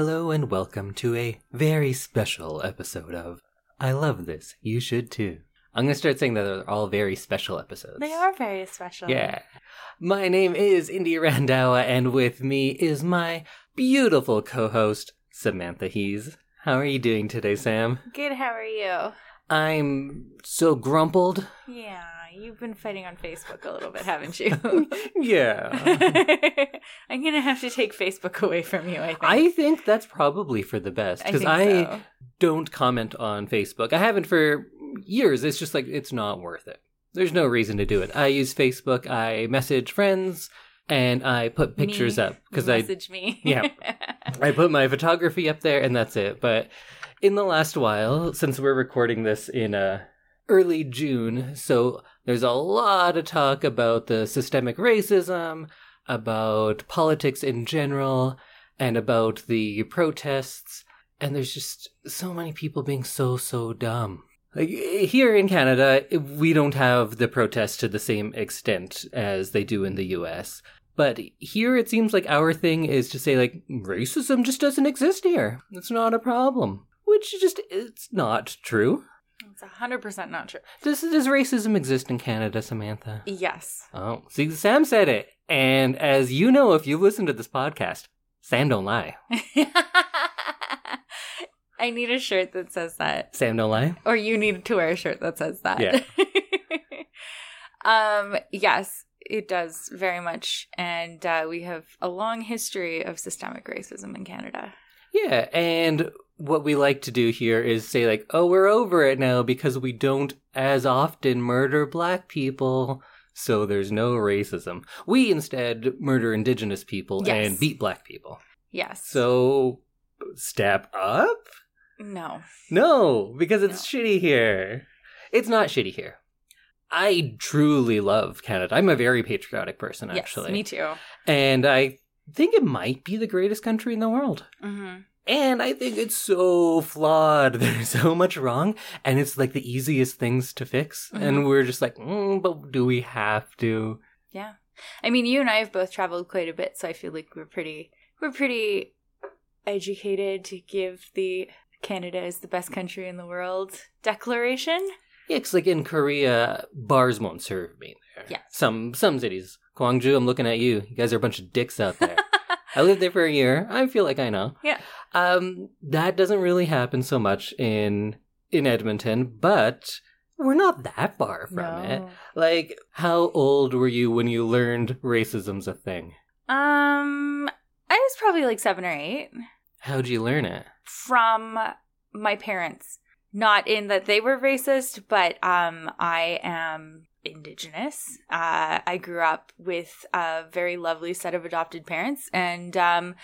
Hello and welcome to a very special episode of I Love This, You Should Too. I'm going to start saying that they're all very special episodes. They are very special. Yeah. My name is Indy Randhawa, and with me is my beautiful co host, Samantha Hees. How are you doing today, Sam? Good, how are you? I'm so grumpled. Yeah, you've been fighting on Facebook a little bit, haven't you? Yeah. I'm gonna have to take Facebook away from you, I think. I think that's probably for the best because I, so. don't comment on Facebook. I haven't for years. It's just like it's not worth it. There's no reason to do it. I use Facebook. I message friends and I put pictures Me. up because I message me. Yeah. I put my photography up there and that's it. But in the last while, since we're recording this in uh, early June, so there's a lot of talk about the systemic racism, about politics in general, and about the protests. And there's just so many people being so, so dumb. Like here in Canada, we don't have the protests to the same extent as they do in the US. But here it seems like our thing is to say like racism just doesn't exist here. It's not a problem. Which just it's not true. It's 100% not true. Does does racism exist in Canada, Samantha? Yes. Oh, see Sam said it. And as you know if you listen to this podcast, Sam don't lie. I need a shirt that says that. Sam don't lie. Or you need to wear a shirt that says that. Yeah. um, yes, it does very much. And uh, we have a long history of systemic racism in Canada. Yeah, and what we like to do here is say like, "Oh, we're over it now because we don't as often murder black people." So there's no racism. We instead murder indigenous people Yes. and beat black people. Yes. So step up? no. No, because it's shitty here. It's not shitty here. I truly love Canada. I'm a very patriotic person, actually. Yes, me too. And I think it might be the greatest country in the world. hmm And I think it's so flawed. There's so much wrong, and it's like the easiest things to fix. Mhm. And we're just like, mm, but do we have to? Yeah. I mean, you and I have both traveled quite a bit, so I feel like we're pretty we're pretty educated to give the Canada is the best country in the world declaration. Yeah, 'cause like in Korea, bars won't serve me there. Yes. Some some cities, Gwangju, I'm looking at you. You guys are a bunch of dicks out there. I lived there for a year. I feel like I know. Yeah. Um, that doesn't really happen so much in in Edmonton, but we're not that far from it. Like, how old were you when you learned racism's a thing? Um, I was probably like seven or eight How'd you learn it? from my parents. Not in that they were racist, but um, I am indigenous. Uh, I grew up with a very lovely set of adopted parents, and um,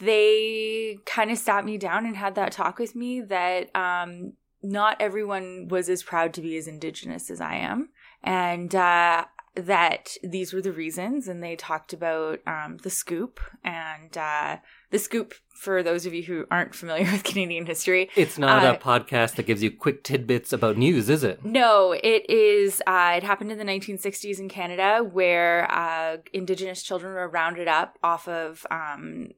they kind of sat me down and had that talk with me that um, not everyone was as proud to be as indigenous as I am, and uh, that these were the reasons. And they talked about um, the scoop and uh, the scoop. For those of you who aren't familiar with Canadian history, It's not Uh, a podcast that gives you quick tidbits about news, is it? no, it is. Uh, it happened in the 1960s in Canada, where uh, Indigenous children were rounded up off of um,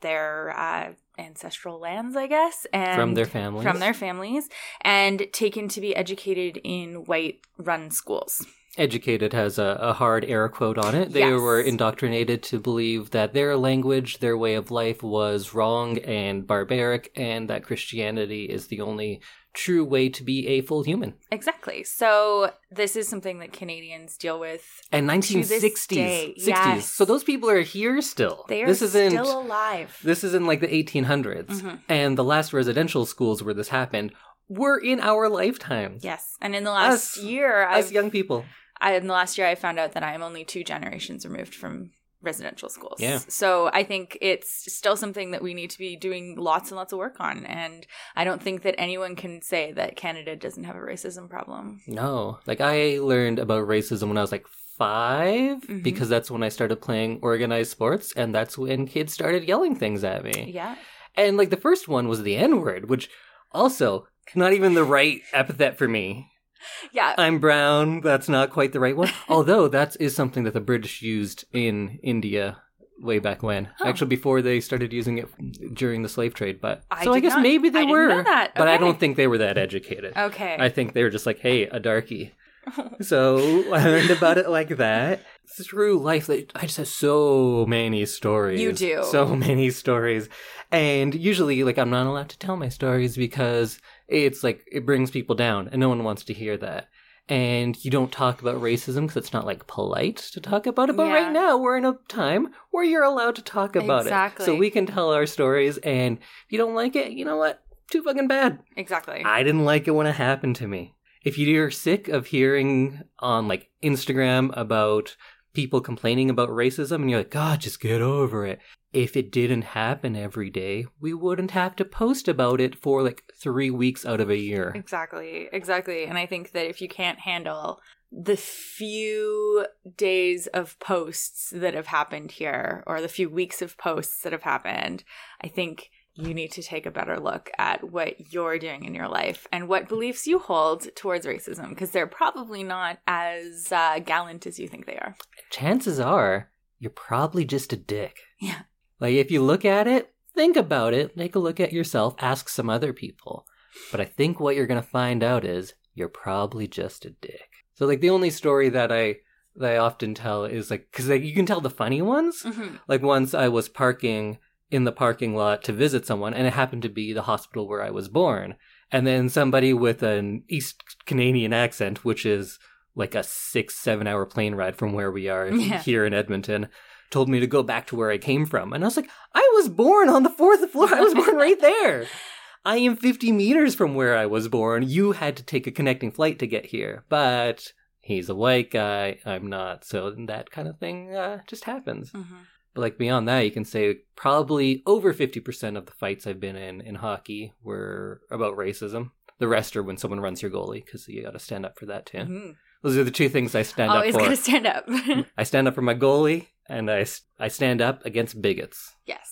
their uh, ancestral lands, I guess, and From their families? from their families, and taken to be educated in white-run schools. Educated has a, a hard air quote on it. They Yes. were indoctrinated to believe that their language, their way of life was wrong and barbaric, and that Christianity is the only true way to be a full human. Exactly. So this is something that Canadians deal with. And To this 1960s, day, 60s. yes. So those people are here still. They are this isn't still alive. this is in like the 1800s, Mhm. and the last residential schools where this happened were in our lifetime. yes, and in the last Us- year, Us I've young people. I, in the last year, I found out that I am only two generations removed from residential schools. Yeah. So I think it's still something that we need to be doing lots and lots of work on. And I don't think that anyone can say that Canada doesn't have a racism problem. No, like I learned about racism when I was like 5 Mhm. because that's when I started playing organized sports, and that's when kids started yelling things at me. Yeah. And like the first one was the N word, which also not even the right epithet for me. Yeah. I'm brown. That's not quite the right one. Although that is something that the British used in India way back when. Oh. Actually, before they started using it during the slave trade. But I so I guess not- maybe they I were. that. But I don't think they were that educated. Okay. I think they were just like, hey, a darkie. So I learned about it like that. Through life, I just have so many stories. You do. So many stories. And usually, like, I'm not allowed to tell my stories because it's like, it brings people down and no one wants to hear that. And you don't talk about racism because it's not like polite to talk about it. But Yeah. right now, we're in a time where you're allowed to talk about it. So we can tell our stories. And if you don't like it, you know what? Too fucking bad. exactly. I didn't like it when it happened to me. If you're sick of hearing on like Instagram about people complaining about racism and you're like, God, just get over it. If it didn't happen every day, we wouldn't have to post about it for like three weeks out of a year. Exactly, exactly. And I think that if you can't handle the few days of posts that have happened here or the few weeks of posts that have happened, I think you need to take a better look at what you're doing in your life and what beliefs you hold towards racism because they're probably not as uh, gallant as you think they are. Chances are you're probably just a dick. Yeah. Like if you look at it, think about it, take a look at yourself, ask some other people. But I think what you're gonna find out is you're probably just a dick. So like the only story that I that I often tell is like because like, you can tell the funny ones. Mm-hmm. Like once I was parking in the parking lot to visit someone, and it happened to be the hospital where I was born. And then somebody with an East Canadian accent, which is like a six, seven hour plane ride from where we are Yeah. here in Edmonton, told me to go back to where I came from. And I was like, I was born on the fourth floor. I was born right there. I am 50 meters from where I was born. You had to take a connecting flight to get here. But he's a white guy. I'm not. So that kind of thing uh, just happens. Mm-hmm. But like beyond that, you can say probably over 50% of the fights I've been in in hockey were about racism. The rest are when someone runs your goalie because you got to stand up for that too. Mm-hmm. Those are the two things I stand Always up for. Always gotta stand up. I stand up for my goalie and I, I stand up against bigots. yes.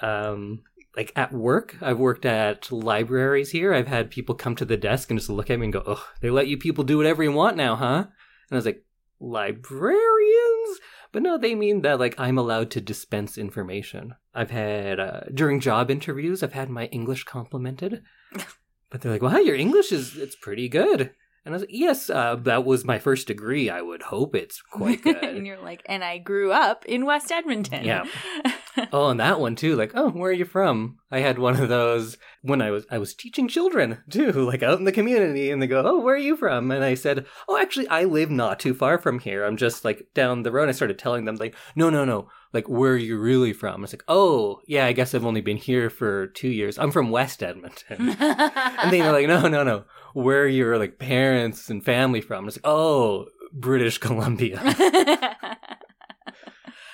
Um, like at work, I've worked at libraries here. I've had people come to the desk and just look at me and go, "Oh, they let you people do whatever you want now, huh?" And I was like, "Librarians?" But no, they mean that like I'm allowed to dispense information. I've had uh, during job interviews, I've had my English complimented, but they're like, "Wow, your English is it's pretty good." And I was like, "Yes, uh, that was my first degree. I would hope it's quite good." and you're like, and I grew up in West Edmonton. Yeah. Oh, and that one too. Like, oh, where are you from? I had one of those when I was I was teaching children too, like out in the community, and they go, "Oh, where are you from?" And I said, "Oh, actually, I live not too far from here. I'm just like down the road." I started telling them, like, "No, no, no. Like, where are you really from?" It's like, "Oh, yeah, I guess I've only been here for two years. I'm from West Edmonton." and then you're like, "No, no, no. Where are your like parents and family from?" It's like, "Oh, British Columbia."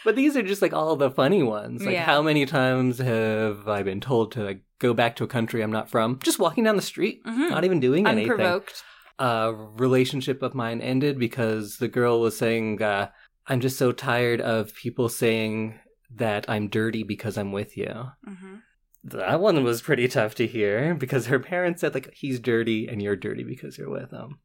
But these are just like all the funny ones. Like, Yeah. how many times have I been told to like go back to a country I'm not from? Just walking down the street, Mhm. not even doing anything. Unprovoked. A relationship of mine ended because the girl was saying, uh, "I'm just so tired of people saying that I'm dirty because I'm with you." hmm That one was pretty tough to hear because her parents said like he's dirty and you're dirty because you're with him.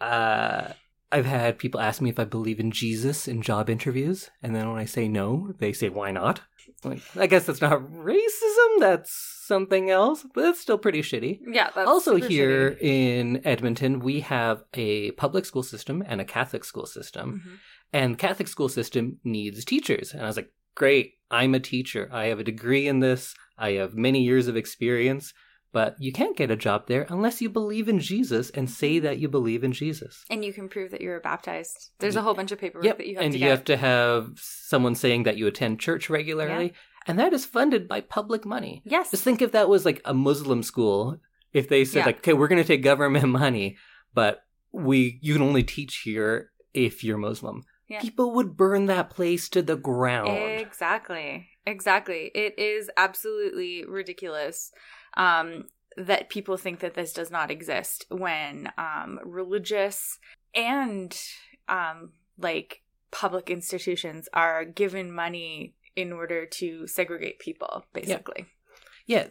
Uh, I've had people ask me if I believe in Jesus in job interviews, and then when I say no, they say why not. Like, I guess that's not racism. That's something else, but it's still pretty shitty. Yeah. That's also, here shitty. in Edmonton, we have a public school system and a Catholic school system Mhm. and Catholic school system needs teachers. And I was like, great, I'm a teacher. I have a degree in this. I have many years of experience, but you can't get a job there unless you believe in Jesus and say that you believe in Jesus. And you can prove that you were baptized. There's a whole bunch of paperwork Yep, that you have and to And you have to have someone saying that you attend church regularly, and that is funded by public money. yes. Just think if that was like a Muslim school, if they said Yeah. like, okay, we're going to take government money, but we you can only teach here if you're Muslim. Yeah. People would burn that place to the ground. Exactly. Exactly. It is absolutely ridiculous um, that people think that this does not exist when um, religious and um, like public institutions are given money in order to segregate people, basically. Yeah,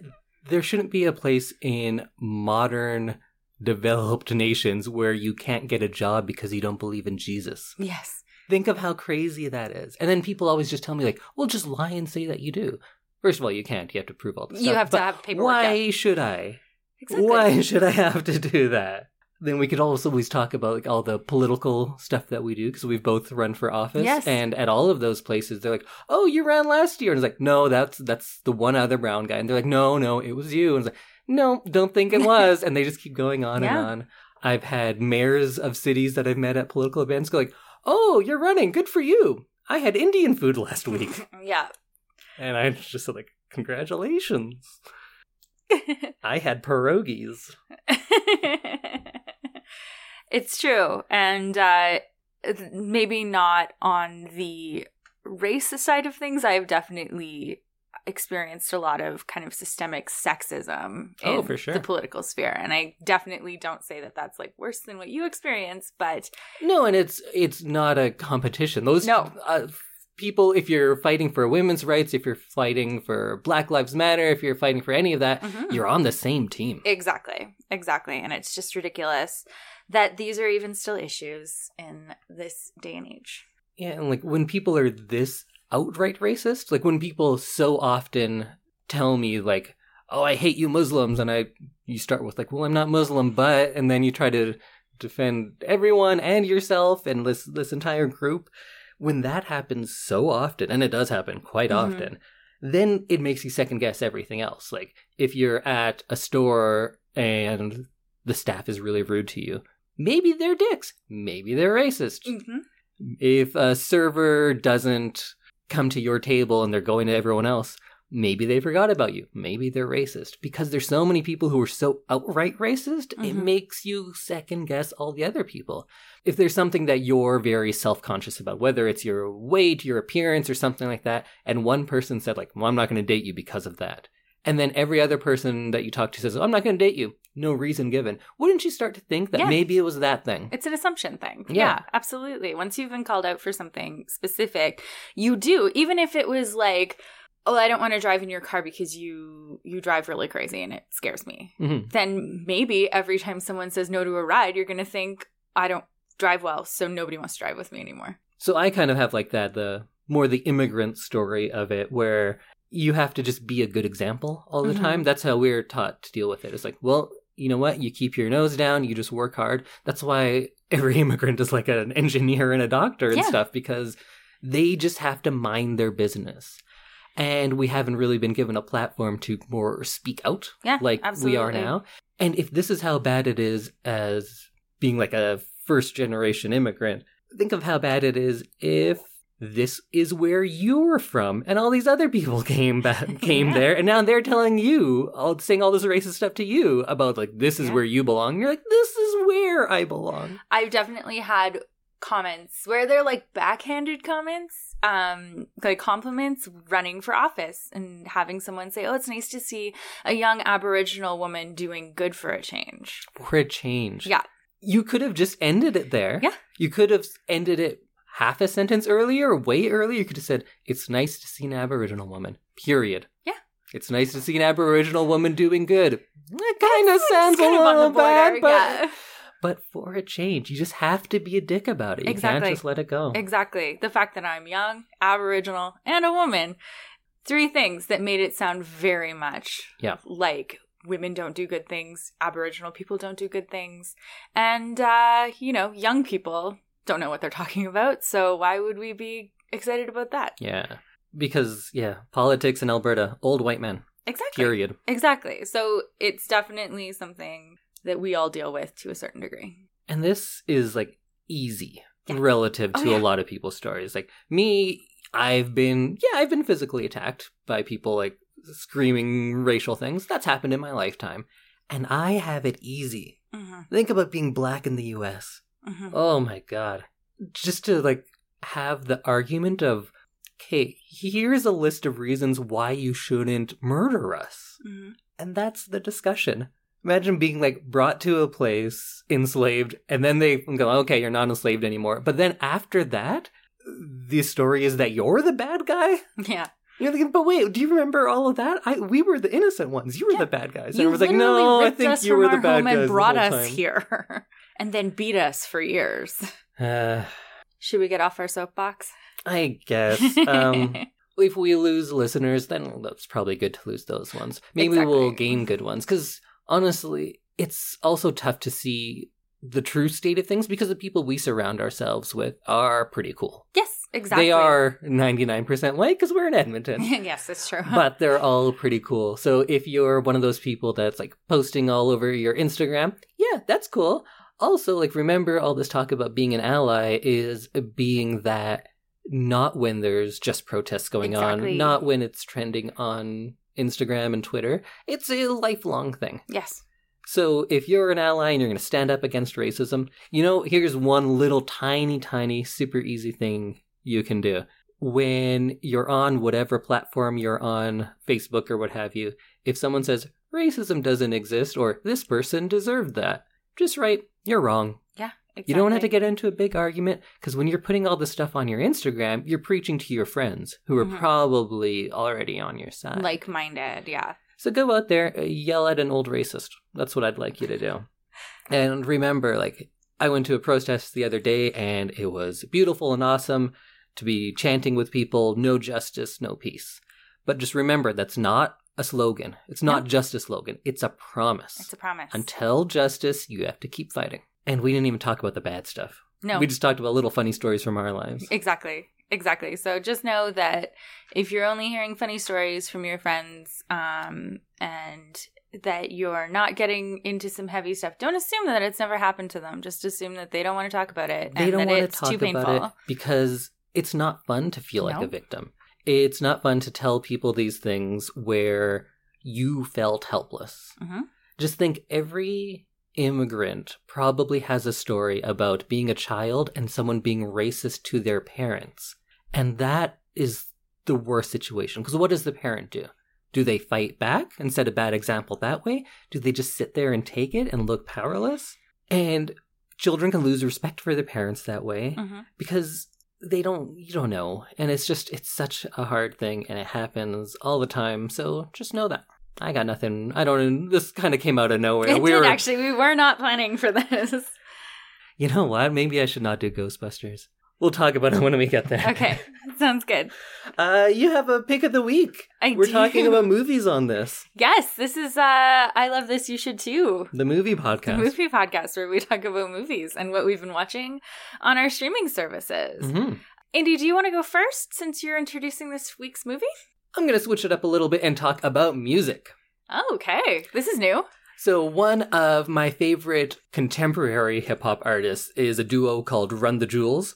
there shouldn't be a place in modern developed nations where you can't get a job because you don't believe in Jesus. Yes. Think of how crazy that is. And then people always just tell me, like, well, just lie and say that you do. First of all, you can't. You have to prove all this stuff. You stuff. have to have paperwork. Why yeah. should I? Exactly. Why should I have to do that? Then we could also always talk about like all the political stuff that we do because we've both run for office. Yes. And at all of those places, they're like, "Oh, you ran last year," and it's like, "No, that's that's the one other brown guy." And they're like, "No, no, it was you." And it's like, "No, don't think it was." and they just keep going on Yeah. and on. I've had mayors of cities that I've met at political events go like, "Oh, you're running. Good for you. I had Indian food last week," yeah. And I just said like, "Congratulations." I had pierogies. it's true. And uh, maybe not on the race side of things. I've definitely experienced a lot of kind of systemic sexism Oh, for sure. the political sphere and i definitely don't say that that's like worse than what you experience but No, and it's it's not a competition. Those No. uh, people, if you're fighting for women's rights, if you're fighting for Black Lives Matter, if you're fighting for any of that, Mhm. you're on the same team. exactly exactly and it's just ridiculous that these are even still issues in this day and age Yeah, and like when people are this outright racist, like when people so often tell me like, "Oh, I hate you Muslims," and I you start with like, "Well, I'm not Muslim, but," and then you try to defend everyone and yourself and this this entire group. When that happens so often, and it does happen quite Mhm. often, then it makes you second guess everything else. Like if you're at a store and the staff is really rude to you, maybe they're dicks, maybe they're racist mm-hmm. if a server doesn't come to your table and they're going to everyone else, maybe they forgot about you. Maybe they're racist. Because there's so many people who are so outright racist, it Mhm. makes you second guess all the other people. If there's something that you're very self conscious about, whether it's your weight, your appearance, or something like that, and one person said, like, well, I'm not going to date you because of that. And then every other person that you talk to says, I'm not going to date you. No reason given. Wouldn't you start to think that Yeah. maybe it was that thing? It's an assumption thing. Yeah. Yeah. absolutely. Once you've been called out for something specific, you do. Even if it was like, "Oh, I don't want to drive in your car because you you drive really crazy and it scares me." Mhm. Then maybe every time someone says no to a ride, you're going to think, "I don't drive well, so nobody wants to drive with me anymore." So I kind of have like that the more the immigrant story of it where you have to just be a good example all the Mhm. time. That's how we're taught to deal with it. It's like, well, you know what? You keep your nose down, you just work hard. That's why every immigrant is like an engineer and a doctor and Yeah. stuff because they just have to mind their business. And we haven't really been given a platform to more speak out Yeah, like we are now. And if this is how bad it is as being like a first generation immigrant, think of how bad it is if this is where you're from and all these other people came back came Yeah. there and now they're telling you all saying all this racist stuff to you about like this is Yeah. where you belong you're like this is where i belong I've definitely had comments where they're like backhanded comments, um, like compliments running for office and having someone say, Oh, it's nice to see a young Aboriginal woman doing good for a change. for a change Yeah. you could have just ended it there Yeah. you could have ended it half a sentence earlier way earlier you could have said it's nice to see an aboriginal woman period Yeah. it's nice to see an aboriginal woman doing good it kind of sounds a little bad but yeah. But for a change, you just have to be a dick about it. You Exactly. can't just let it go. Exactly. The fact that I'm young, Aboriginal, and a woman. Three things that made it sound very much Yeah. like women don't do good things, Aboriginal people don't do good things, and, uh, you know, young people don't know what they're talking about. So why would we be excited about that? Yeah. Because, yeah, politics in Alberta, old white men, Exactly. period. Exactly. So it's definitely something that we all deal with to a certain degree. And this is like easy Yeah. relative Oh, to yeah. a lot of people's stories. Like me, I've been, yeah, I've been physically attacked by people like screaming racial things. That's happened in my lifetime. And I have it easy. Mm-hmm. Think about being black in the US. Mm-hmm. Oh my god. Just to like have the argument of okay, here's a list of reasons why you shouldn't murder us. Mm-hmm. And that's the discussion. Imagine being like brought to a place, enslaved, and then they go, okay, you're not enslaved anymore. But then after that, the story is that you're the bad guy. Yeah. You're thinking, but wait, do you remember all of that? I we were the innocent ones. You were Yeah. the bad guys. And You everyone's like, no, I think you were the bad guys and brought us time." here, and then beat us for years. Uh, Should we get off our soapbox? I guess. Um, if we lose listeners, then that's probably good to lose those ones. Maybe we'll gain good ones. Because honestly, it's also tough to see the true state of things because the people we surround ourselves with are pretty cool. yes, exactly. They are 99% white because we're in Edmonton. yes, that's true. but they're all pretty cool. So if you're one of those people that's like posting all over your Instagram, yeah, that's cool. Also, like remember all this talk about being an ally is being that not when there's just protests going Exactly. on, not when it's trending on Instagram and Twitter. It's a lifelong thing. yes. So if you're an ally and you're going to stand up against racism, you know, here's one little tiny, tiny, super easy thing you can do. When you're on whatever platform you're on, Facebook or what have you, if someone says racism doesn't exist or this person deserved that, just write, you're wrong. Exactly. You don't have to get into a big argument because when you're putting all this stuff on your Instagram, you're preaching to your friends who are Mhm. probably already on your side. like minded. Yeah. So go out there, uh, yell at an old racist. That's what I'd like you to do. And remember, like, I went to a protest the other day and it was beautiful and awesome to be chanting with people no justice, no peace. But just remember, that's not a slogan. It's not No. just a slogan, it's a promise. It's a promise. Until justice, you have to keep fighting. And we didn't even talk about the bad stuff. no. We just talked about little funny stories from our lives. Exactly. Exactly. So just know that if you're only hearing funny stories from your friends um, and that you're not getting into some heavy stuff, don't assume that it's never happened to them. Just assume that they don't want to talk about it They and don't that want to it's talk too painful. about it because it's not fun to feel like No. a victim. It's not fun to tell people these things where you felt helpless. Mhm. Just think every immigrant probably has a story about being a child and someone being racist to their parents. And that is the worst situation. Because what does the parent do? Do they fight back and set a bad example that way? Do they just sit there and take it and look powerless? And children can lose respect for their parents that way Mhm. because they don't you don't know and it's just it's such a hard thing and it happens all the time so just know that i got nothing i don't this kind of came out of nowhere It we did were actually. We were not planning for this. you know what maybe i should not do ghostbusters we'll talk about it when we get there Okay, sounds good. uh you have a pick of the week I we're do. talking about movies on this Yes, this is. uh I love this. You should too. the movie podcast. The movie podcast where we talk about movies and what we've been watching on our streaming services. Mhm. Andy, do you want to go first since you're introducing this week's movie? I'm gonna switch it up a little bit and talk about music okay. This is new. So one of my favorite contemporary hip hop artists is a duo called Run the Jewels.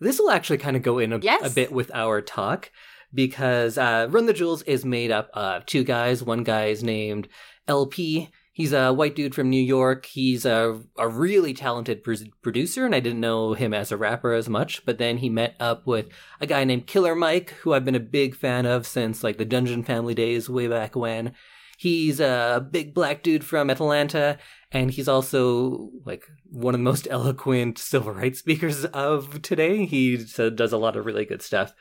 This will actually kind of go in a, Yes. a bit with our talk because uh, Run the Jewels is made up of two guys. One guy is named El-P. He's a white dude from New York. He's a, a really talented pr- producer, and I didn't know him as a rapper as much. But then he met up with a guy named Killer Mike, who I've been a big fan of since like the Dungeon Family days, way back when. He's a big black dude from Atlanta, and he's also like one of the most eloquent civil rights speakers of today. He does a lot of really good stuff.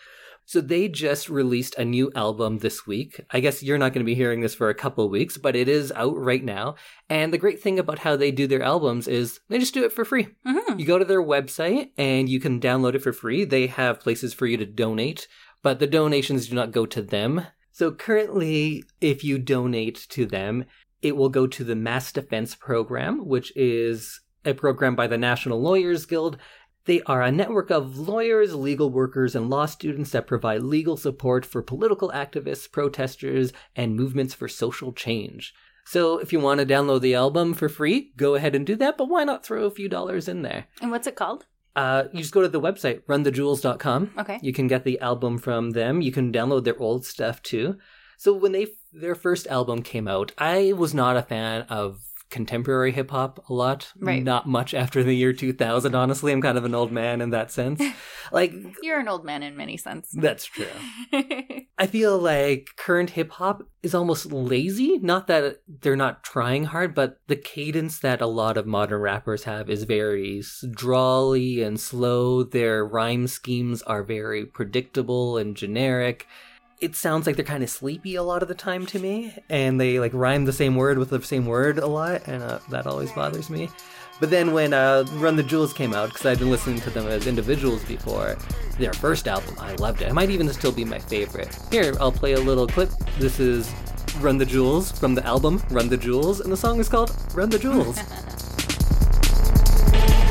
So they just released a new album this week. I guess you're not going to be hearing this for a couple of weeks, but it is out right now. And the great thing about how they do their albums is they just do it for free. hmm You go to their website and you can download it for free. They have places for you to donate, but the donations do not go to them. So currently, if you donate to them, it will go to the Mass Defense Program, which is a program by the National Lawyers Guild. They are a network of lawyers, legal workers, and law students that provide legal support for political activists, protesters, and movements for social change. So if you want to download the album for free, go ahead and do that, but why not throw a few dollars in there? And what's it called? Uh, you just go to the website, runthejewels.com. Okay. You can get the album from them. You can download their old stuff too. So when they their first album came out, I was not a fan of contemporary hip hop a lot. Right. Not much after the year 2000, honestly. I'm kind of an old man in that sense. like, You're an old man in many sense. that's true. I feel like current hip hop is almost lazy. Not that they're not trying hard, but the cadence that a lot of modern rappers have is very drawly and slow. Their rhyme schemes are very predictable and generic. It sounds like they're kind of sleepy a lot of the time to me, and they like rhyme the same word with the same word a lot, and uh, that always bothers me. But then when uh, Run the Jewels came out, because I'd been listening to them as individuals before, their first album, I loved it. It might even still be my favorite. Here, I'll play a little clip. This is Run the Jewels from the album Run the Jewels, and the song is called Run the Jewels.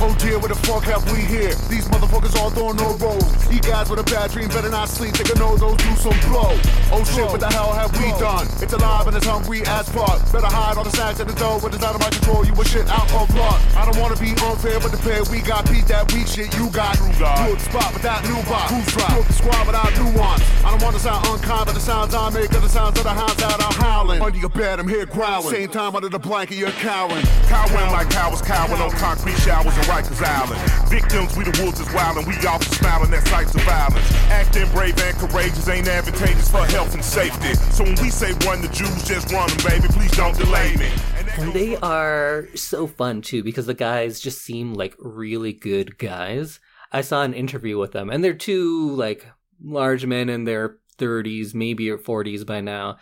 Oh dear, what the fuck have we here? These motherfuckers all throwing no rolls. You guys with a bad dream better not sleep. They can know those do some blow. Oh shit, what the hell have we done? It's alive and it's hungry as fuck. Better hide all the snacks at the door when it's out of my control. You a shit out of luck. I don't wanna be unfair, but the pair we got beat that weak shit you got. You the spot without new box. Who's? You the squad without nuance. I don't wanna sound unkind, but the sounds I make are the sounds of the hounds that are howling. Under your bed, I'm here growling. Same time under the blanket, you're cowering. Cowering like cowards cowering on concrete showers Rikers Island. Victims, we the wolves is wildin', we off smiling at sights of violence. Acting brave and courageous ain't advantageous for health and safety. So when we say run the Jews, just run them, baby. Please don't delay me. And they are so fun too because the guys just seem like really good guys. I saw an interview with them, and they're two like large men in their 30s, maybe or 40s by now.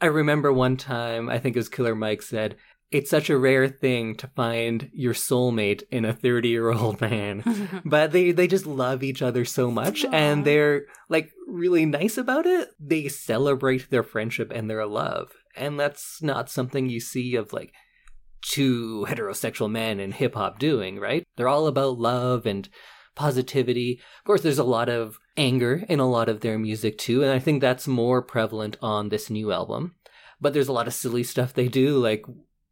I remember one time, I think it was Killer Mike said, it's such a rare thing to find your soulmate in a 30 year old man. But they they just love each other so much Aww. and they're like really nice about it. They celebrate their friendship and their love. And that's not something you see of like two heterosexual men in hip hop doing right? They're all about love and positivity. Of course there's a lot of anger in a lot of their music too and i think that's more prevalent on this new album. But there's a lot of silly stuff they do like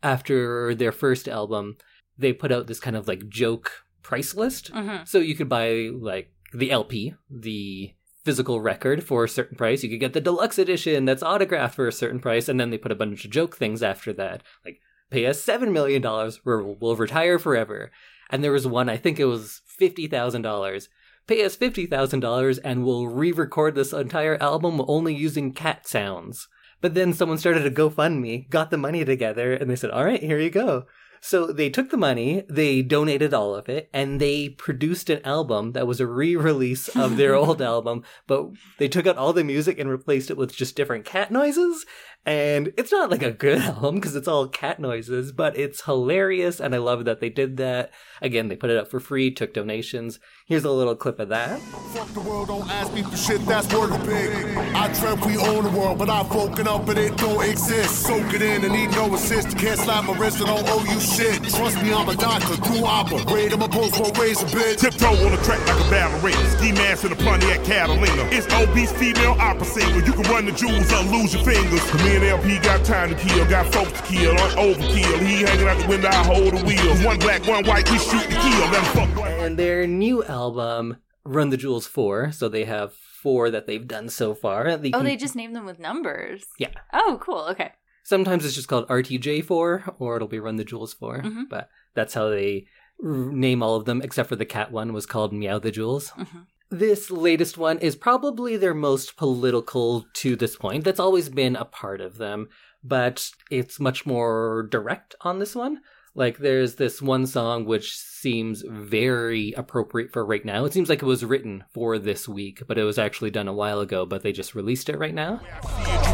after their first album, they put out this kind of like joke price list. Mhm. So you could buy like the LP, the physical record for a certain price. You could get the deluxe edition that's autographed for a certain price, and then they put a bunch of joke things after that, like pay us seven million dollars, we'll, we'll retire forever. And there was one, I think it was fifty thousand dollars. Pay us fifty thousand dollars, and we'll re-record this entire album only using cat sounds. But then someone started a GoFundMe, got the money together, and they said, all right, here you go. So they took the money, they donated all of it, and they produced an album that was a re release of their old album, but they took out all the music and replaced it with just different cat noises. And it's not like a good album because it's all cat noises, but it's hilarious, and I love that they did that. Again, they put it up for free, took donations. Here's a little clip of that. Fuck the world, don't ask me for shit that's worth a big. I dreamt we own the world, but I've woken up and it don't exist. Soak it in and need no assist. Can't slap my wrist, I don't owe you shit. Trust me, I'm a doctor, do operate. I'm a post for razor bitch. Tiptoe on the track like a ballerina. Ski mask in the Pontiac Catalina. It's obese female opera singer. You can run the jewels or lose your fingers. Come in, El-P got time to kill. Got folks to kill. I'm overkill. He hanging out the window, I hold the wheel. One black, one white, we shoot to kill. Let 'em fuck. And their new album, Run the Jewels 4, so they have four that they've done so far. They Oh, can- they just named them with numbers. Yeah. Oh, cool. Okay. Sometimes it's just called RTJ4, or it'll be Run the Jewels 4, Mhm. but that's how they r- name all of them, except for the cat one was called Meow the Jewels. Mhm. This latest one is probably their most political to this point. That's always been a part of them, but it's much more direct on this one. Like, there's this one song which seems very appropriate for right now. It seems like it was written for this week, but it was actually done a while ago, but they just released it right now.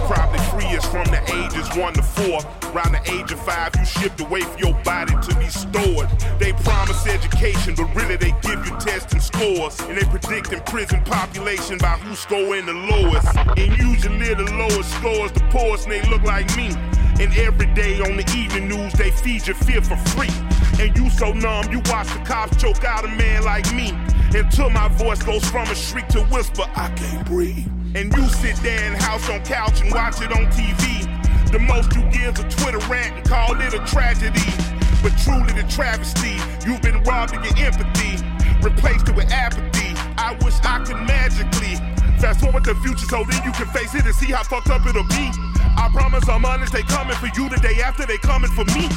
Probably free us from the ages one to four. Around the age of five, you shipped away for your body to be stored. They promise education, but really they give you tests and scores. And they predicting prison population by who's scoring the lowest. And usually the lowest scores the poorest, and they look like me. And every day on the evening news, they feed your fear for free. And you so numb, you watch the cops choke out a man like me. Until my voice goes from a shriek to whisper, I can't breathe. And you sit there in house on couch and watch it on TV. The most you give is a Twitter rant and call it a tragedy. But truly the travesty, you've been robbed of your empathy, replaced it with apathy. I wish I could magically fast forward the future so then you can face it and see how fucked up it'll be. I promise I'm honest, they coming for you the day after they coming for me.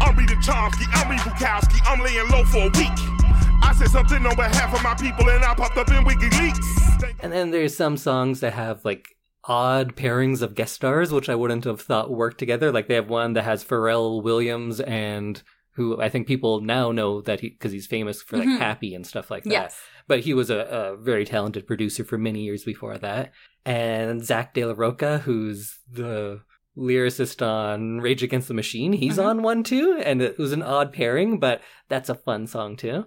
I'm reading Chomsky, I'm reading Bukowski, I'm laying low for a week. I said something on behalf of my people and I popped up in WikiLeaks. And then there's some songs that have like odd pairings of guest stars, which I wouldn't have thought worked together. Like they have one that has Pharrell Williams and who I think people now know that he because he's famous for like Mhm. Happy and stuff like that. Yes. But he was a, a very talented producer for many years before that. And Zack de la Rocha, who's the lyricist on Rage Against the Machine. He's Mhm. on one too, and it was an odd pairing, but that's a fun song too.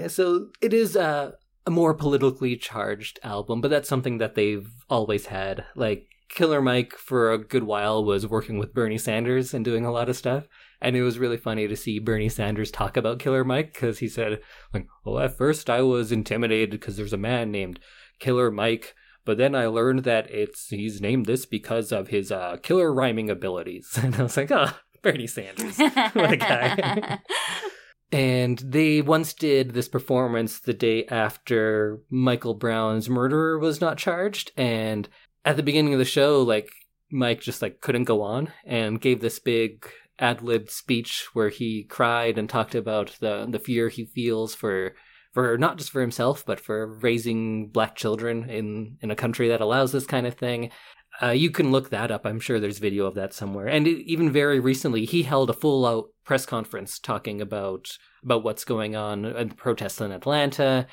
Yeah, so it is a, a more politically charged album, but that's something that they've always had. Like Killer Mike for a good while was working with Bernie Sanders and doing a lot of stuff. And it was really funny to see Bernie Sanders talk about Killer Mike because he said, like, well, at first I was intimidated because there's a man named Killer Mike, but then I learned that it's he's named this because of his uh, killer rhyming abilities. And I was like, oh, Bernie Sanders. what a guy. And they once did this performance the day after Michael Brown's murderer was not charged. And at the beginning of the show, like Mike just like couldn't go on and gave this big ad libbed speech where he cried and talked about the the fear he feels for for not just for himself but for raising black children in in a country that allows this kind of thing. Uh, you can look that up. I'm sure there's video of that somewhere. And it, even very recently, he held a full out press conference talking about about what's going on and protests in Atlanta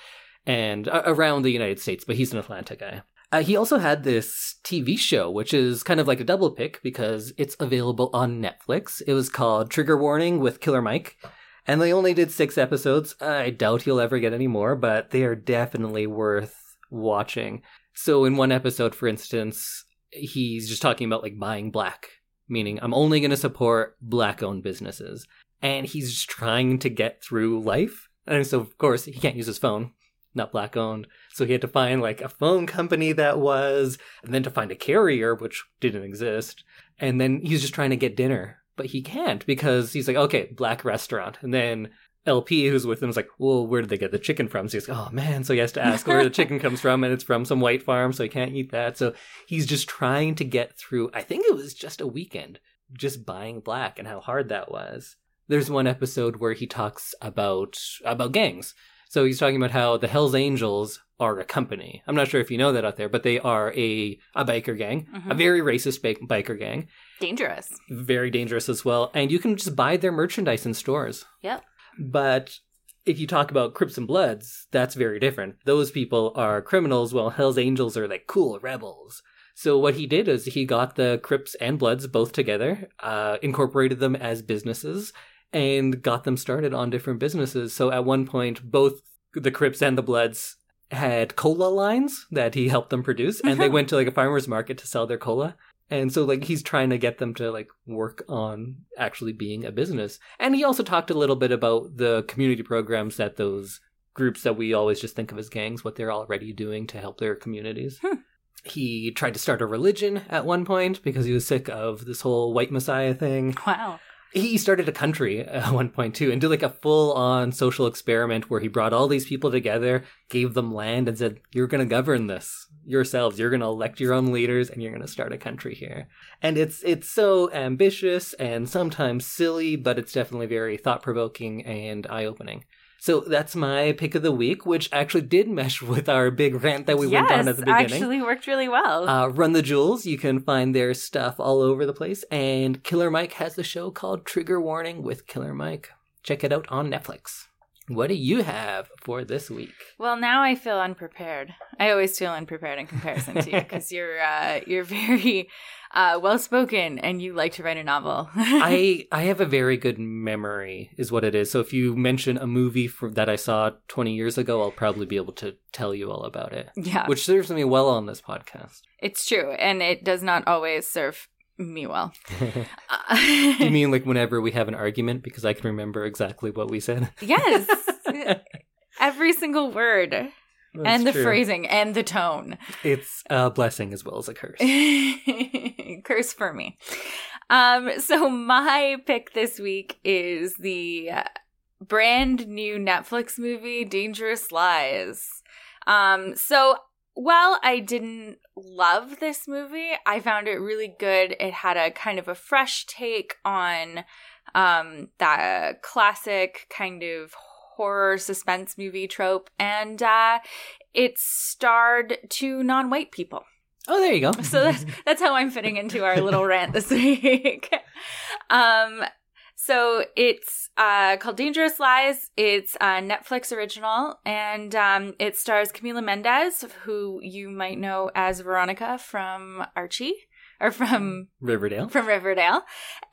and uh, around the United States. But he's an Atlanta guy. Uh, he also had this TV show, which is kind of like a double pick because it's available on Netflix. It was called Trigger Warning with Killer Mike. And they only did six episodes. I doubt you'll ever get any more, but they are definitely worth watching. So, in one episode, for instance, he's just talking about like buying black, meaning I'm only going to support black owned businesses. And he's just trying to get through life. And so, of course, he can't use his phone, not black owned. So he had to find like a phone company that was, and then to find a carrier, which didn't exist. And then he's just trying to get dinner, but he can't because he's like, okay, black restaurant. And then El-P, who's with him, is like, well, where did they get the chicken from? So he's like, oh man. So he has to ask where the chicken comes from, and it's from some white farm, so he can't eat that. So he's just trying to get through, I think it was just a weekend, just buying black and how hard that was. There's one episode where he talks about about gangs. So he's talking about how the Hells Angels are a company. I'm not sure if you know that out there, but they are a a biker gang, a Mhm. very racist ba- biker gang, Dangerous. very dangerous as well. And you can just buy their merchandise in stores. Yep. But if you talk about Crips and Bloods, that's very different. Those people are criminals, while Hell's Angels are like cool rebels. So what he did is he got the Crips and Bloods both together, uh, incorporated them as businesses, and got them started on different businesses. So at one point, both the Crips and the Bloods had cola lines that he helped them produce, and they went to like a farmer's market to sell their cola. And so like he's trying to get them to like work on actually being a business. And he also talked a little bit about the community programs that those groups that we always just think of as gangs, what they're already doing to help their communities. Hmm. He tried to start a religion at one point because he was sick of this whole white messiah thing. Wow. He started a country at one point too and did like a full on social experiment where he brought all these people together, gave them land, and said, You're going to govern this yourselves. You're going to elect your own leaders and you're going to start a country here. And it's it's so ambitious and sometimes silly, but it's definitely very thought provoking and eye opening. So that's my pick of the week, which actually did mesh with our big rant that we yes, went on at the beginning. It actually worked really well. Uh, Run the Jewels, you can find their stuff all over the place. And Killer Mike has a show called Trigger Warning with Killer Mike. Check it out on Netflix. What do you have for this week? well, now I feel unprepared. I always feel unprepared in comparison to you because you're uh, you're very uh, well spoken and you like to write a novel. I I have a very good memory, is what it is. So if you mention a movie that I saw 20 years ago, I'll probably be able to tell you all about it, yeah, which serves me well on this podcast. it's true, and it does not always serve me well. You mean like whenever we have an argument because I can remember exactly what we said? yes, every single word, and the true. phrasing, and the tone. It's a blessing as well as a curse. Curse for me. Um, so my pick this week is the brand new Netflix movie, Dangerous Lies. Um, so while I didn't love this movie, I found it really good. It had a kind of a fresh take on um, that classic kind of horror suspense movie trope, and uh, it starred two non-white people. Oh, there you go. So that's that's how I'm fitting into our little rant this week. um, so it's uh, called Dangerous Lies. It's a Netflix original, and um, it stars Camila Mendes, who you might know as Veronica from Archie or from Riverdale. from Riverdale,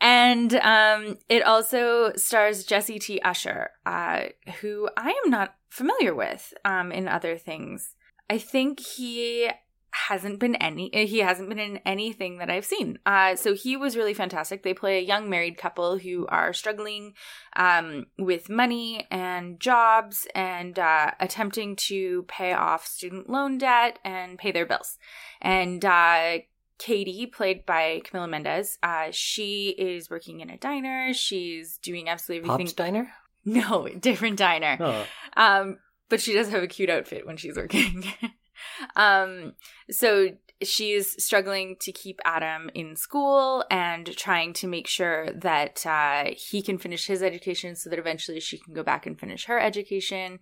and um, it also stars Jesse T. Usher, uh, who I am not familiar with um, in other things. I think he hasn't been any he hasn't been in anything that I've seen. Uh, so he was really fantastic. They play a young married couple who are struggling um, with money and jobs and uh, attempting to pay off student loan debt and pay their bills. And uh, Katie, played by Camila Mendes, uh, she is working in a diner. She's doing absolutely everything. Pop's Diner? No, different diner. Oh. Um, but she does have a cute outfit when she's working. um, so she's struggling to keep Adam in school and trying to make sure that uh, he can finish his education so that eventually she can go back and finish her education.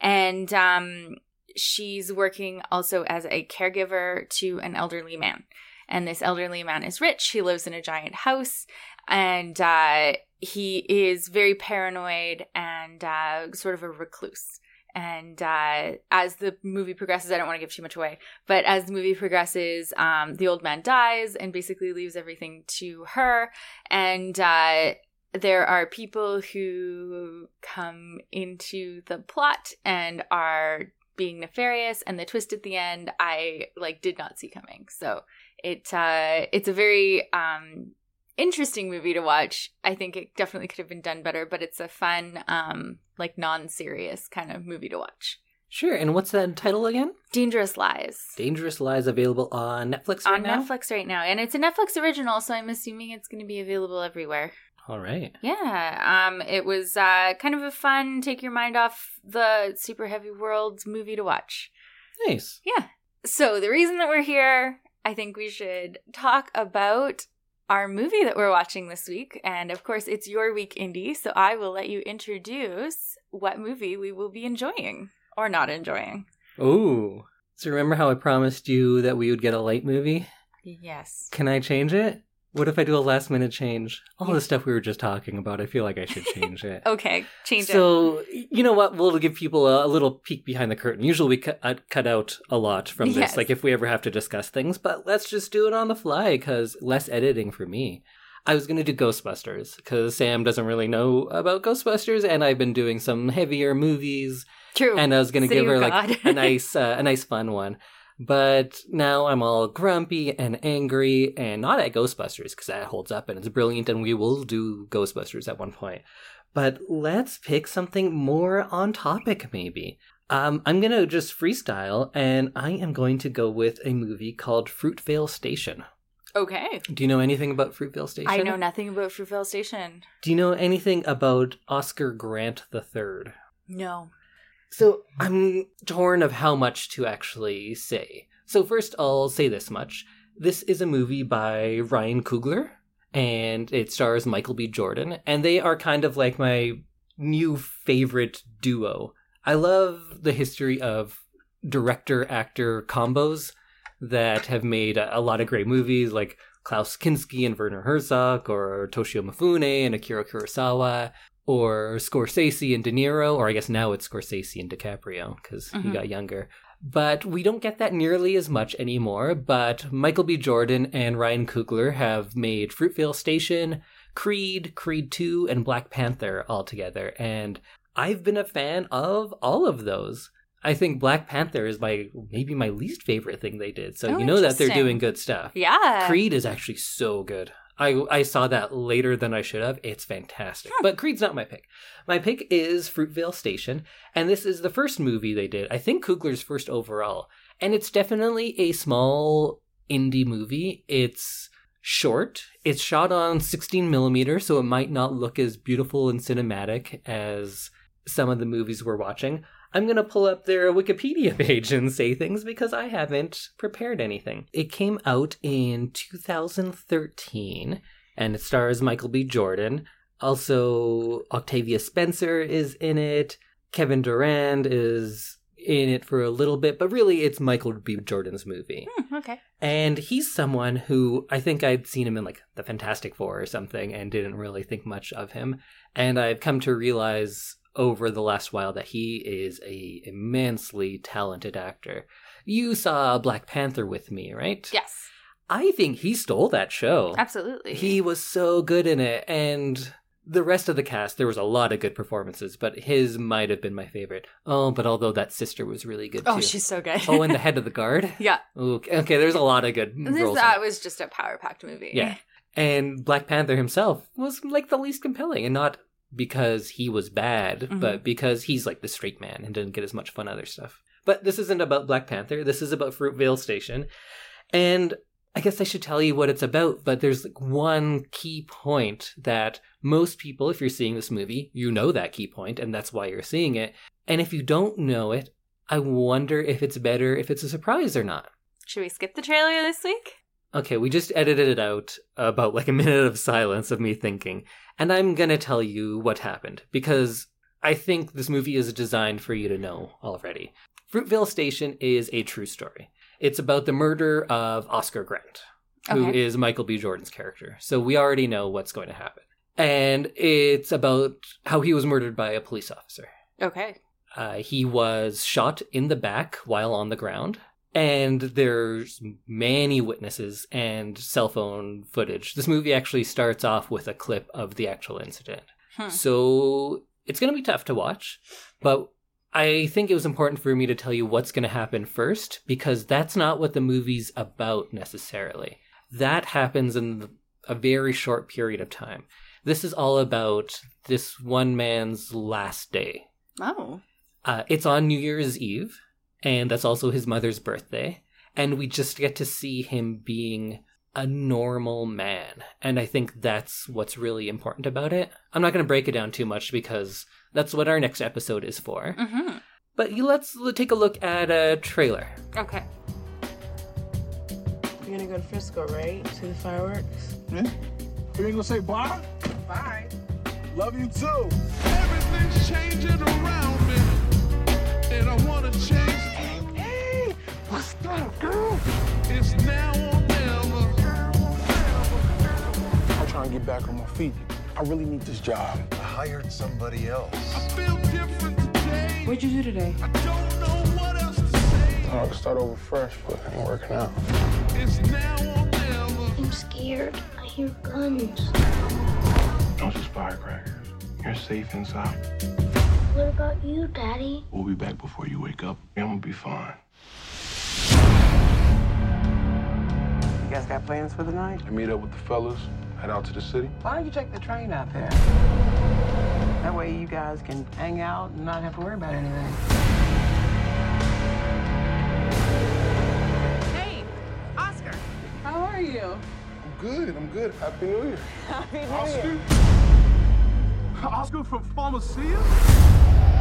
And um, she's working also as a caregiver to an elderly man. And this elderly man is rich. He lives in a giant house and uh, he is very paranoid and uh, sort of a recluse. And uh, as the movie progresses, I don't want to give too much away, but as the movie progresses, um, the old man dies and basically leaves everything to her. And uh, there are people who come into the plot and are being nefarious, and the twist at the end, I like did not see coming. So it uh, it's a very um, interesting movie to watch. I think it definitely could have been done better, but it's a fun, um, like non-serious kind of movie to watch. Sure. And what's that title again? Dangerous Lies Dangerous Lies available on Netflix right on now? Netflix right now, and it's a Netflix original, so I'm assuming it's going to be available everywhere. All right. Yeah, um, it was uh, kind of a fun, take your mind off the super heavy world movie to watch. Nice. Yeah. So the reason that we're here, I think we should talk about our movie that we're watching this week. And of course, it's your week, Indie. So I will let you introduce what movie we will be enjoying or not enjoying. Ooh. So remember how I promised you that we would get a light movie? Yes. Can I change it? What if I do a last minute change? All the stuff we were just talking about, I feel like I should change it. Okay, change it. So you know what? We'll give people a, a little peek behind the curtain. Usually we cut, uh, cut out a lot from this, Yes. like if we ever have to discuss things. But let's just do it on the fly because less editing for me. I was going to do Ghostbusters because Sam doesn't really know about Ghostbusters, and I've been doing some heavier movies, True. and I was going to give her of like a nice, uh, a nice fun one. But now I'm all grumpy and angry, and not at Ghostbusters because that holds up and it's brilliant, and we will do Ghostbusters at one point. But let's pick something more on topic, maybe. Um, I'm gonna just freestyle, and I am going to go with a movie called Fruitvale Station. okay. Do you know anything about Fruitvale Station? I know nothing about Fruitvale Station. Do you know anything about Oscar Grant III? No. So I'm torn of how much to actually say. So first, I'll say this much: this is a movie by Ryan Coogler, and it stars Michael B. Jordan, and they are kind of like my new favorite duo. I love the history of director actor combos that have made a, lot of great movies, like Klaus Kinski and Werner Herzog, or Toshiro Mifune and Akira Kurosawa, or Scorsese and De Niro, or I guess now it's Scorsese and DiCaprio because he Mhm. got younger. But we don't get that nearly as much anymore. But Michael B. Jordan and Ryan Coogler have made Fruitvale Station, Creed, Creed 2, and Black Panther all together. And I've been a fan of all of those. I think Black Panther is my maybe my least favorite thing they did. So Oh, you know that they're doing good stuff. Yeah. Creed is actually so good. I I saw that later than I should have. It's fantastic. But Creed's not my pick. My pick is Fruitvale Station, and this is the first movie they did. I think Coogler's first overall, and it's definitely a small indie movie. It's short. It's shot on 16 millimeter, so it might not look as beautiful and cinematic as some of the movies we're watching. I'm going to pull up their Wikipedia page and say things because I haven't prepared anything. It came out in 2013 and it stars Michael B. Jordan. Also, Octavia Spencer is in it. Kevin Durand is in it for a little bit, but really it's Michael B. Jordan's movie. Hmm, okay. And he's someone who I think I'd seen him in like the Fantastic Four or something and didn't really think much of him. And I've come to realize over the last while that he is a immensely talented actor. You saw Black Panther with me, right? Yes. I think he stole that show. Absolutely. He was so good in it and the rest of the cast there was a lot of good performances, but his might have been my favorite. Oh, but although that sister was really good Oh, too. she's so good. oh, and the head of the guard. yeah. Okay, okay, there's a lot of good This, roles. that was just a power packed movie. Yeah. And Black Panther himself was like the least compelling, and not because he was bad, Mhm. but because he's like the straight man and didn't get as much fun other stuff. But this isn't about Black Panther. This is about Fruitvale Station, and I guess I should tell you what it's about. But there's like one key point that most people, if you're seeing this movie, you know that key point, and that's why you're seeing it. And if you don't know it, I wonder if it's better if it's a surprise or not. Should we skip the trailer this week? Okay, we just edited it out about like a minute of silence of me thinking. And I'm gonna tell you what happened because I think this movie is designed for you to know already. Fruitvale Station is a true story. It's about the murder of Oscar Grant, who is Okay. Michael B. Jordan's character. So we already know what's going to happen. And it's about how he was murdered by a police officer. Okay. Uh, he was shot in the back while on the ground. And there's many witnesses and cell phone footage. This movie actually starts off with a clip of the actual incident. Hmm. So it's going to be tough to watch, but I think it was important for me to tell you what's going to happen first because that's not what the movie's about necessarily. That happens in a very short period of time. This is all about this one man's last day. Oh. Uh, it's on New Year's Eve, and that's also his mother's birthday. And we just get to see him being a normal man. And I think that's what's really important about it. I'm not going to break it down too much because that's what our next episode is for. Mm-hmm. But let's take a look at a trailer. Okay. You're gonna go to Frisco, right? See the fireworks? Yeah? You ain't gonna say bye? Bye. Love you too. Everything's changing around me, and I wanna change. Hey, what's up, girl? It's now or never. I'm trying to get back on my feet. I really need this job. I hired somebody else. I feel different today. What'd you do today? I don't know what else to say. I can start over fresh, but it ain't working out. It's now or never. I'm scared. I hear guns. Don't just firecrackers. You're safe inside. What about you, Daddy? We'll be back before you wake up. I'm gonna be fine. You guys got plans for the night? I meet up with the fellas, head out to the city. Why don't you take the train out there? That way you guys can hang out and not have to worry about anything. Hey, Oscar. How are you? I'm good, I'm good. Happy New Year. Happy New Oscar? Year. Oscar from Pharmacia?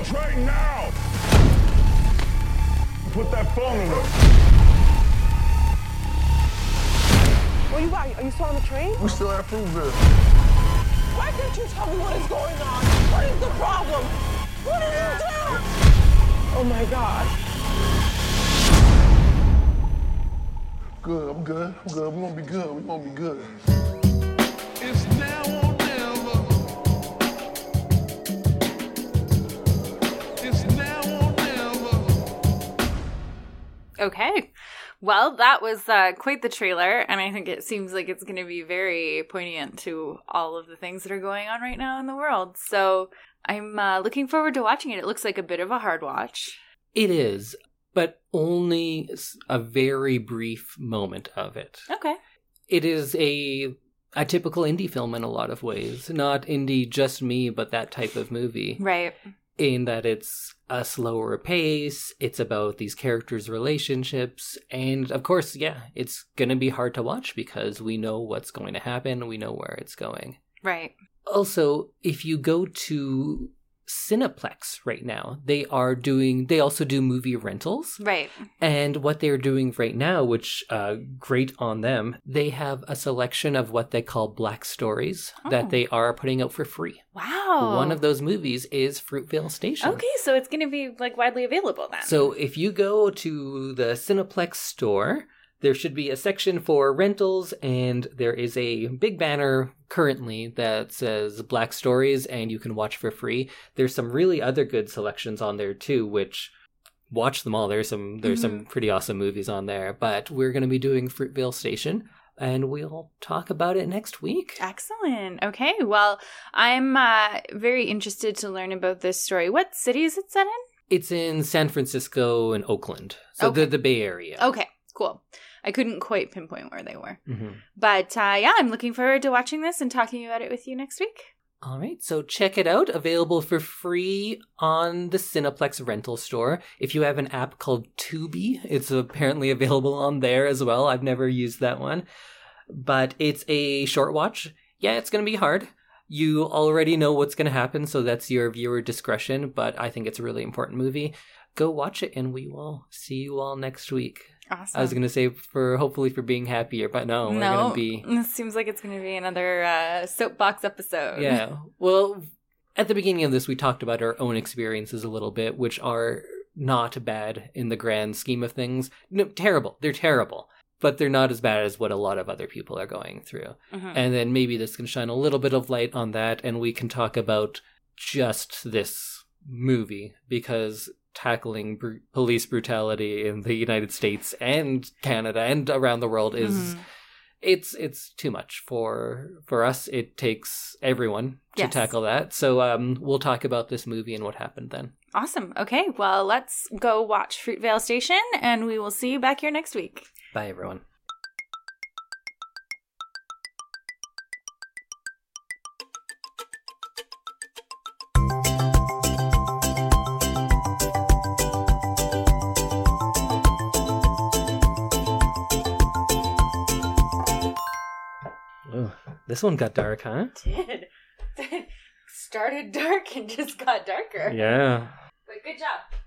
Get off train now! Put that phone in it. What you got? Are you still on the train? We still have at Fruitvale. Why can't you tell me what is going on? What is the problem? What did you do? Oh my God. Good, I'm good. I'm good. We're gonna be good. We're gonna be good. Okay. Well, that was uh, quite the trailer, and I think it seems like it's going to be very poignant to all of the things that are going on right now in the world. So I'm uh, looking forward to watching it. It looks like a bit of a hard watch. It is, but only a very brief moment of it. Okay. It is a a typical indie film in a lot of ways. Not indie just me, but that type of movie. Right. In that it's a slower pace, it's about these characters' relationships, and of course, yeah, it's gonna be hard to watch because we know what's going to happen, we know where it's going. Right. Also, if you go to Cineplex right now, they are doing, they also do movie rentals. Right. And what they're doing right now, which uh, great on them, they have a selection of what they call black stories Oh. that they are putting out for free. Wow. One of those movies is Fruitvale Station. Okay, so it's going to be like widely available then. So if you go to the Cineplex store, there should be a section for rentals, and there is a big banner currently that says Black Stories, and you can watch for free. There's some really other good selections on there too, which watch them all. There's some there's some pretty awesome movies on there. But we're going to be doing Fruitvale Station, and we'll talk about it next week. Excellent. Okay, well, I'm uh, very interested to learn about this story. What city is it set in? It's in San Francisco and Oakland, so Okay. the the Bay Area. Okay, cool. I couldn't quite pinpoint where they were. Mhm. But uh, yeah, I'm looking forward to watching this and talking about it with you next week. All right, so check it out. Available for free on the Cineplex rental store. If you have an app called Tubi, it's apparently available on there as well. I've never used that one, but it's a short watch. Yeah, it's going to be hard. You already know what's going to happen, so that's your viewer discretion, but I think it's a really important movie. Go watch it, and we will see you all next week. Awesome. I was going to say for hopefully for being happier, but no, we're no, to be it seems like it's going to be another uh, soapbox episode. Yeah. Well, at the beginning of this, we talked about our own experiences a little bit, which are not bad in the grand scheme of things. No, terrible. They're terrible, but they're not as bad as what a lot of other people are going through. Mhm. And then maybe this can shine a little bit of light on that, and we can talk about just this movie because tackling br- police brutality in the United States and Canada and around the world is Mhm. it's it's too much for for us it takes everyone to Yes. tackle that so um we'll talk about this movie and what happened then Awesome. Okay, well, let's go watch Fruitvale Station, and we will see you back here next week. bye everyone this one got dark huh Did. It started dark and just got darker. yeah But good job.